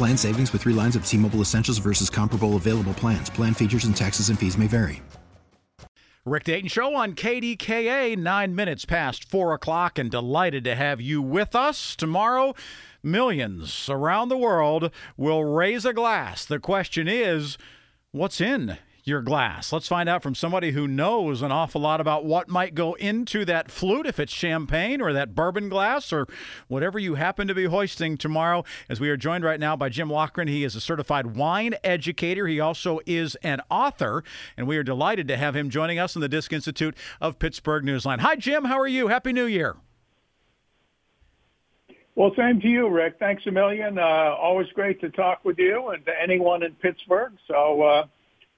Plan savings with three lines of T Mobile Essentials versus comparable available plans. Plan features and taxes and fees may vary. Rick Dayton Show on KDKA, nine minutes past four o'clock, and delighted to have you with us tomorrow. Millions around the world will raise a glass. The question is, what's in your glass. Let's find out from somebody who knows an awful lot about what might go into that flute, if it's champagne or that bourbon glass or whatever you happen to be hoisting tomorrow. As we are joined right now by Jim Laughren. He is a certified wine educator. He also is an author, and we are delighted to have him joining us in the Disc Institute of Pittsburgh Newsline. Hi, Jim. How are you? Happy New Year. Well, same to you, Rick. Thanks a million. Uh, always great to talk with you and to anyone in Pittsburgh. So, uh,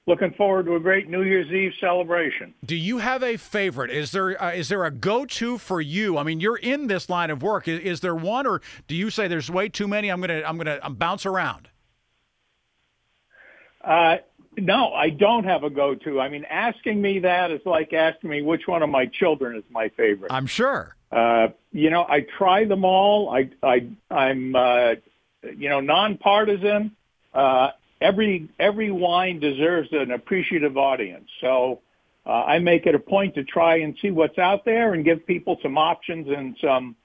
looking forward to a great New Year's Eve celebration. Do you have a favorite? Is there uh, is there a go to for you? I mean, you're in this line of work. Is, is, there one, or do you say there's way too many? I'm gonna I'm gonna I'm bounce around. Uh, no, I don't have a go to. I mean, asking me that is like asking me which one of my children is my favorite. I'm sure. Uh, you know, I try them all. I I I'm uh, you know nonpartisan. Uh, every every wine deserves an appreciative audience. So uh, I make it a point to try and see what's out there and give people some options and some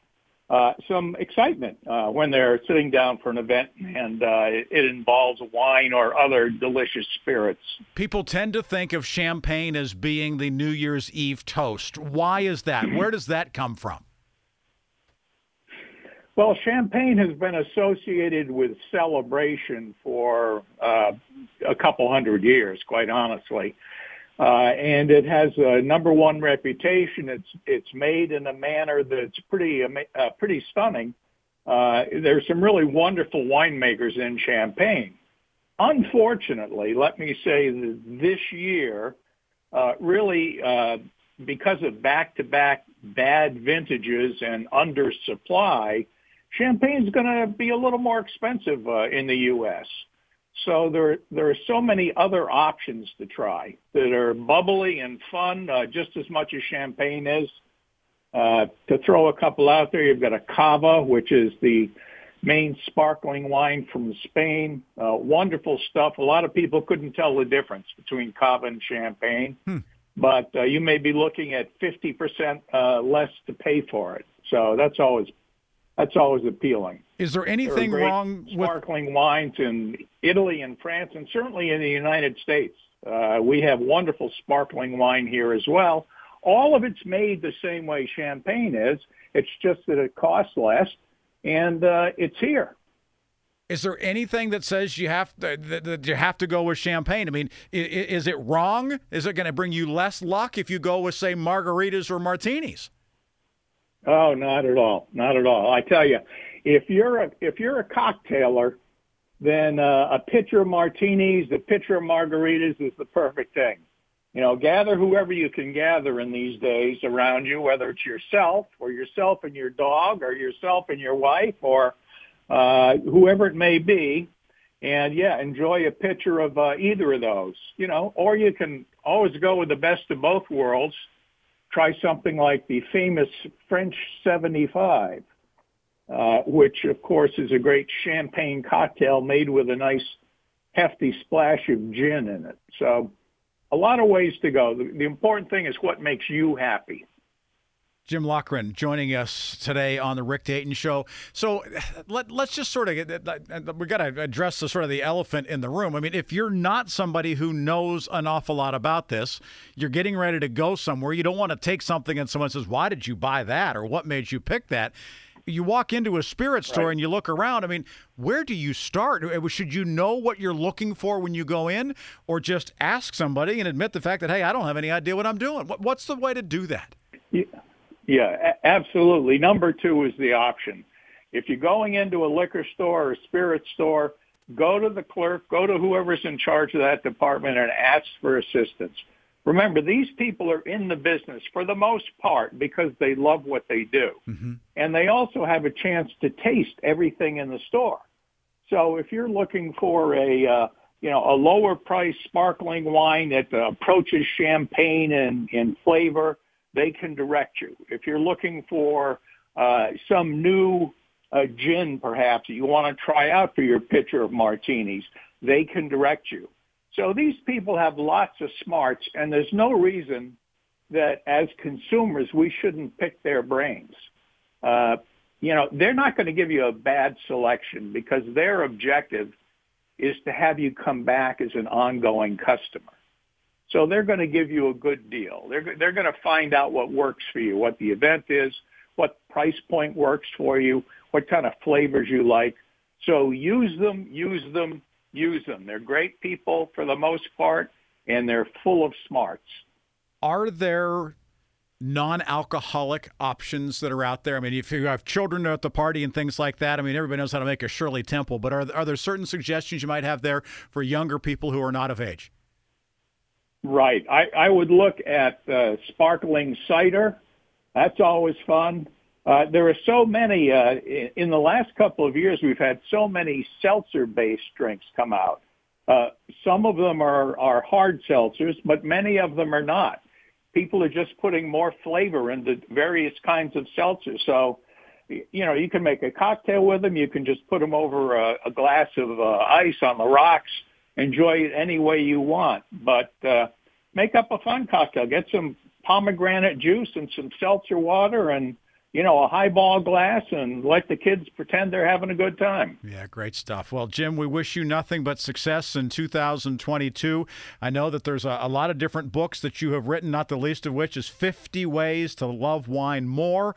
uh, some excitement uh, when they're sitting down for an event and uh, it, it involves wine or other delicious spirits. People tend to think of champagne as being the New Year's Eve toast. Why is that? Where does that come from? Well, champagne has been associated with celebration for uh, a couple hundred years, quite honestly. Uh, and it has a number one reputation. It's it's made in a manner that's pretty uh, pretty stunning. Uh, there's some really wonderful winemakers in Champagne. Unfortunately, let me say that this year, uh, really uh, because of back-to-back bad vintages and undersupply, champagne is going to be a little more expensive uh, in the U.S. So there, there are so many other options to try that are bubbly and fun, uh, just as much as champagne is. Uh, to throw a couple out there, you've got a cava, which is the main sparkling wine from Spain. Uh, wonderful stuff. A lot of people couldn't tell the difference between cava and champagne, hmm. but uh, you may be looking at 50% uh, less to pay for it. So that's always that's always appealing. Is there anything there wrong with sparkling wines in Italy and France, and certainly in the United States? Uh, we have wonderful sparkling wine here as well. All of it's made the same way champagne is. It's just that it costs less, and uh, it's here. Is there anything that says you have to, that, that you have to go with champagne? I mean, is, is it wrong? Is it going to bring you less luck if you go with, say, margaritas or martinis? Oh, not at all. Not at all. I tell you, if you're a if you're a cocktailer, then uh, a pitcher of martinis, the pitcher of margaritas is the perfect thing. You know, gather whoever you can gather in these days around you, whether it's yourself or yourself and your dog or yourself and your wife or uh, whoever it may be. And yeah, enjoy a pitcher of uh, either of those, you know, or you can always go with the best of both worlds try something like the famous French 75, uh, which of course is a great champagne cocktail made with a nice hefty splash of gin in it. So a lot of ways to go. The, the important thing is what makes you happy. Jim Laughren joining us today on the Rick Dayton Show. So let, us just sort of get, uh, uh, uh, we got to address the sort of the elephant in the room. I mean, if you're not somebody who knows an awful lot about this, you're getting ready to go somewhere. You don't want to take something and someone says, "Why did you buy that?" or "What made you pick that?" You walk into a spirit store right. and you look around. I mean, where do you start? Should you know what you're looking for when you go in, or just ask somebody and admit the fact that, "Hey, I don't have any idea what I'm doing"? What's the way to do that? Yeah. Yeah, absolutely. Number two is the option. If you're going into a liquor store or a spirit store, go to the clerk, go to whoever's in charge of that department and ask for assistance. Remember, these people are in the business for the most part because they love what they do. Mm-hmm. And they also have a chance to taste everything in the store. So if you're looking for a, uh, you know, a lower price sparkling wine that uh, approaches champagne in, in flavor, they can direct you. If you're looking for uh, some new uh, gin, perhaps, you want to try out for your pitcher of martinis, they can direct you. So these people have lots of smarts, and there's no reason that as consumers we shouldn't pick their brains. Uh, you know, they're not going to give you a bad selection because their objective is to have you come back as an ongoing customer. So they're going to give you a good deal. They're, they're going to find out what works for you, what the event is, what price point works for you, what kind of flavors you like. So use them, use them, use them. They're great people for the most part, and they're full of smarts. Are there non-alcoholic options that are out there? I mean, if you have children at the party and things like that, I mean, everybody knows how to make a Shirley Temple, but are, are there certain suggestions you might have there for younger people who are not of age? Right. I, I would look at uh, sparkling cider. That's always fun. Uh, there are so many, uh, in, the last couple of years, we've had so many seltzer-based drinks come out. Uh, some of them are, are hard seltzers, but many of them are not. People are just putting more flavor into various kinds of seltzers. So, you know, you can make a cocktail with them. You can just put them over a, a glass of uh, ice on the rocks enjoy it any way you want. But uh, make up a fun cocktail. Get some pomegranate juice and some seltzer water and you know, a highball glass and let the kids pretend they're having a good time. Yeah, great stuff. Well, Jim, we wish you nothing but success in 2022. I know that there's a, a, lot of different books that you have written, not the least of which is 50 Ways to Love Wine More.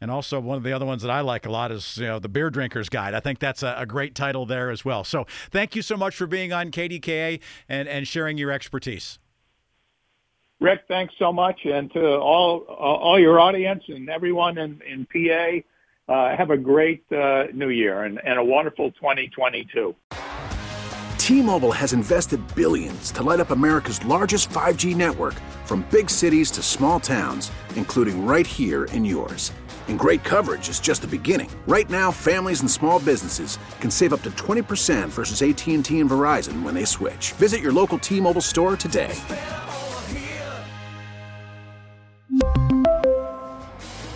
And also, one of the other ones that I like a lot is, you know, The Beer Drinker's Guide. I think that's a, a great title there as well. So thank you so much for being on KDKA and, and sharing your expertise. Rick, thanks so much, and to all all your audience and everyone in, in PA. Uh, have a great uh, new year and, and a wonderful 2022. T-Mobile has invested billions to light up America's largest 5G network, from big cities to small towns, including right here in yours. And great coverage is just the beginning. Right now, families and small businesses can save up to 20% versus AT&T and Verizon when they switch. Visit your local T-Mobile store today.